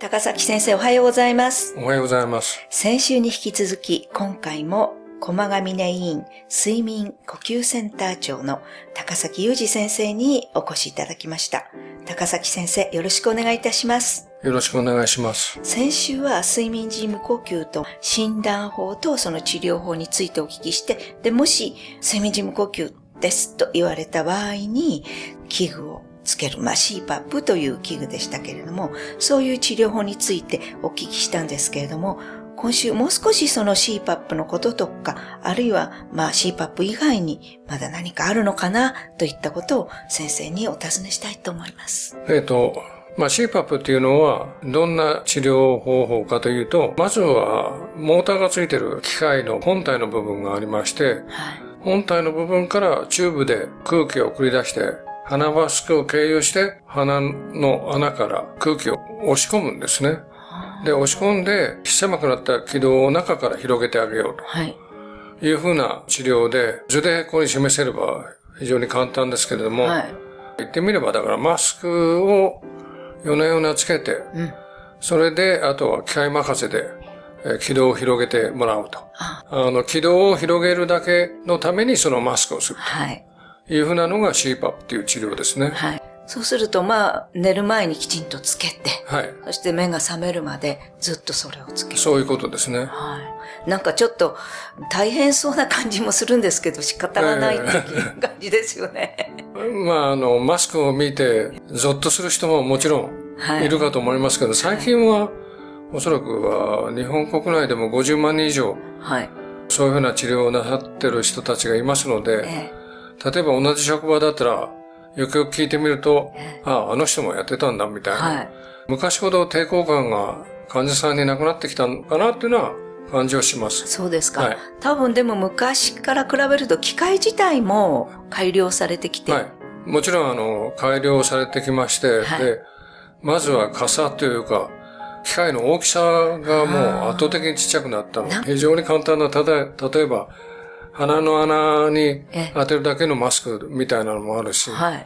高崎先生おはようございます。おはようございます。先週に引き続き、今回も駒ヶ峰委員睡眠呼吸センター長の高崎裕二先生にお越しいただきました。高崎先生、よろしくお願いいたします。よろしくお願いします。先週は睡眠時無呼吸と診断法とその治療法についてお聞きして、で、もし睡眠時無呼吸ですと言われた場合に、器具をつける、まあ、CPAP という器具でしたけれども、そういう治療法についてお聞きしたんですけれども、今週もう少しその CPAP のこととか、あるいはまあ CPAP 以外にまだ何かあるのかなといったことを先生にお尋ねしたいと思います。えっ、と、まあ、CPAP っていうのは、どんな治療方法かというと、まずは、モーターがついてる機械の本体の部分がありまして、はい。本体の部分からチューブで空気を送り出して、鼻マスクを経由して、鼻の穴から空気を押し込むんですね。で、押し込んで、狭くなった気道を中から広げてあげようはい。というふうな治療で、図でここに示せれば非常に簡単ですけれども、はい。言ってみれば、だからマスクを夜な夜なつけて、うん。それで、あとは機械任せで、えー気道を広げてもらうと。あ、あの、気道を広げるだけのためにそのマスクをするはい。というふうなのが CPAP っていう治療ですね。はい。そうすると、まあ、寝る前にきちんとつけて、はい。そして目が覚めるまでずっとそれをつける。そういうことですね。はい。なんかちょっと大変そうな感じもするんですけど、仕方がないっていう感じですよね。まあ、あの、マスクを見て、ゾッとする人ももちろんはいいるかと思いますけど、最近は、おそらくは日本国内でも50万人以上、はい。そういうふうな治療をなさってる人たちがいますので、え例えば同じ職場だったら、よくよく聞いてみるとえ、ああ、あの人もやってたんだ、みたいな。えはい。昔ほど抵抗感が患者さんになくなってきたのかなっていうのは感じはします。そうですか。はい多分でも昔から比べると機械自体も改良されてきて、はい。もちろん、あの、改良されてきまして、はいで、まずは傘というか、機械の大きさがもう圧倒的にちっちゃくなったのな。非常に簡単な、ただ、例えば、鼻の穴にええ当てるだけのマスクみたいなのもあるし、はい。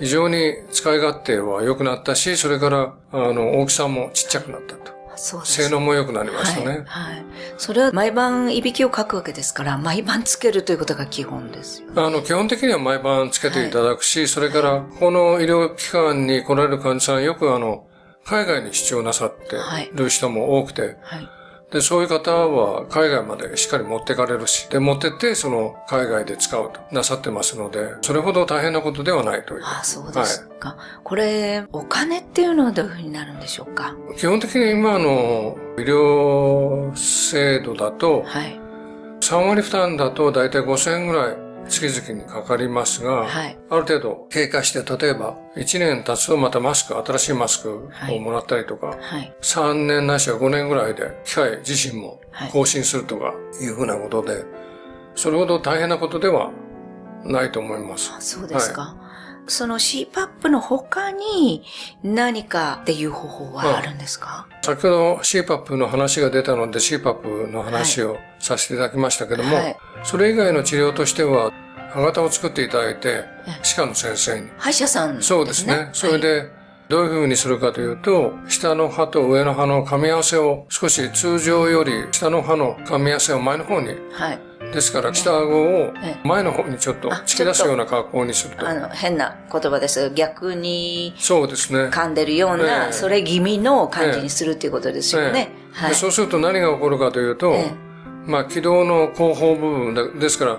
非常に使い勝手は良くなったし、それから、あの、大きさもちっちゃくなったと。そうです性能も良くなりましたね。はい。はい。それは毎晩いびきをかくわけですから、毎晩つけるということが基本ですよ。あの、基本的には毎晩つけていただくし、それから、この医療機関に来られる患者さん、よくあの、海外に出張なさってる人も多くて、はい。で、そういう方は海外までしっかり持ってかれるし、で、持ってって、その、海外で使うとなさってますので、それほど大変なことではないという。ああ、そうですか。これ、お金っていうのはどういうふうになるんでしょうか？基本的に今の医療制度だと、はい。3割負担だと大体5000円ぐらい月々にかかりますが、はいある程度経過して、例えば1年経つとまたマスク、新しいマスクをもらったりとか、はい。3年ないしは5年ぐらいで機械自身もはい更新するとかいうふうなことで、それほど大変なことではないと思います。あそうですか。その CPAP の他に何かっていう方法はあるんですか、先ほど CPAP の話が出たので CPAP の話をさせていただきましたけども、はい。それ以外の治療としては、歯型を作っていただいて、歯科の先生に。歯医者さんね。そうですね。それで、どういうふうにするかというと、下の歯と上の歯の噛み合わせを少し通常より下の歯の噛み合わせを前の方に、はい。ですから北顎をえ前の方にちょっとあ突き出すような格好にすると。あの、変な言葉ですが逆にそうですね。噛んでるような、ええそれ気味の感じにするっていうことですよね。はいええで。そうすると何が起こるかというと、ええまあ、気道の後方部分だですから、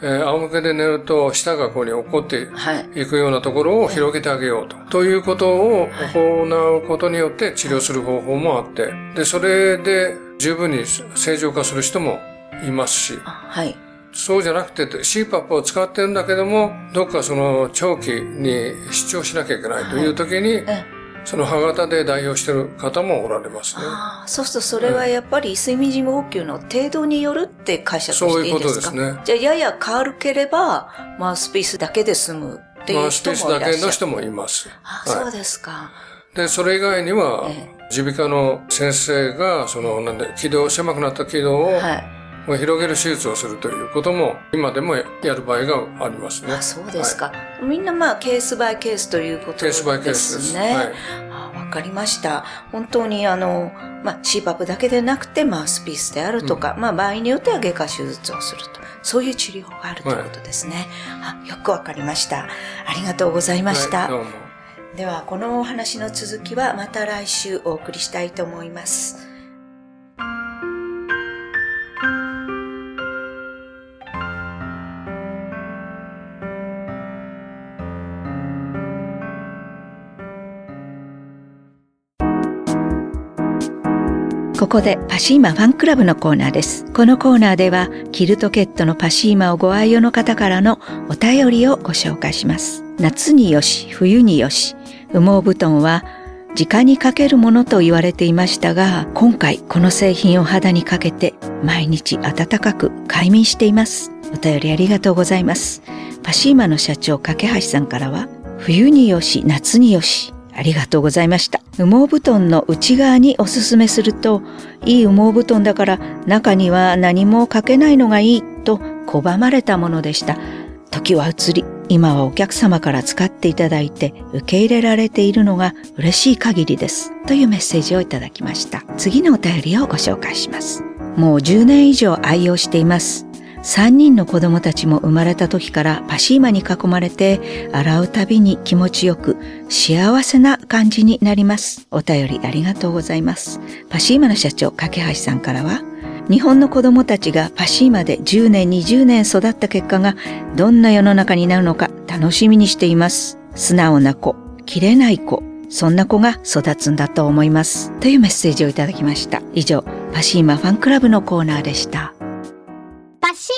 えー仰向けで寝ると舌がここに落っこってはい。いくようなところを広げてあげようと。ということを行うことによって治療する方法もあって、で、それで十分に正常化する人もいますし、あはい。そうじゃなくて CPAP を使ってるんだけども、どっかその長期に出張しなきゃいけないという時に、えその歯型で代表してる方もおられますね。ああ、そうするとそれはやっぱり睡眠時無呼吸の程度によるって解釈そうしていいんですか？いうことですねじゃあやや軽ければ、マウスピースだけで済むっていうマウスピ人もいらっしゃる。ースだけの人もいます。あ、はいそうですか。で、それ以外にはえ、耳鼻科の先生が、その、なんで、気道、狭くなった気道をはい。広げる手術をするということも、今でもやる場合がありますね。あ、そうですか。みんなまあ、ケースバイケースということケースバイケーでスですす。ね。はい。あわかりました。本当にあの、まあ、CPAP だけでなくてマウスピースであるとか、まあ、場合によっては外科手術をすると。そういう治療法があるということですね。あよくわかりました。ありがとうございました。はい。では、このお話の続きはまた来週お送りしたいと思います。ここでパシーマファンクラブのコーナーです。このコーナーではキルトケットのパシーマをご愛用の方からのお便りをご紹介します。夏によし、冬によし、羽毛布団は直にかけるものと言われていましたが、今回この製品を肌にかけて毎日暖かく快眠しています。お便りありがとうございます。パシーマの社長、架橋さんからは、冬によし、夏によし、ありがとうございました。羽毛布団の内側におすすめすると、いい羽毛布団だから中には何もかけないのがいいと拒まれたものでした。時は移り、今はお客様から使っていただいて受け入れられているのが嬉しい限りです。というメッセージをいただきました。次のお便りをご紹介します。もう10年以上愛用しています。3人の子供たちも生まれた時からパシーマに囲まれて洗うたびに気持ちよく幸せな感じになります。お便りありがとうございます。パシーマの社長、架橋さんからは日本の子供たちがパシーマで10年、20年育った結果がどんな世の中になるのか楽しみにしています。素直な子、切れない子、そんな子が育つんだと思います。というメッセージをいただきました。以上、パシーマファンクラブのコーナーでした。パシ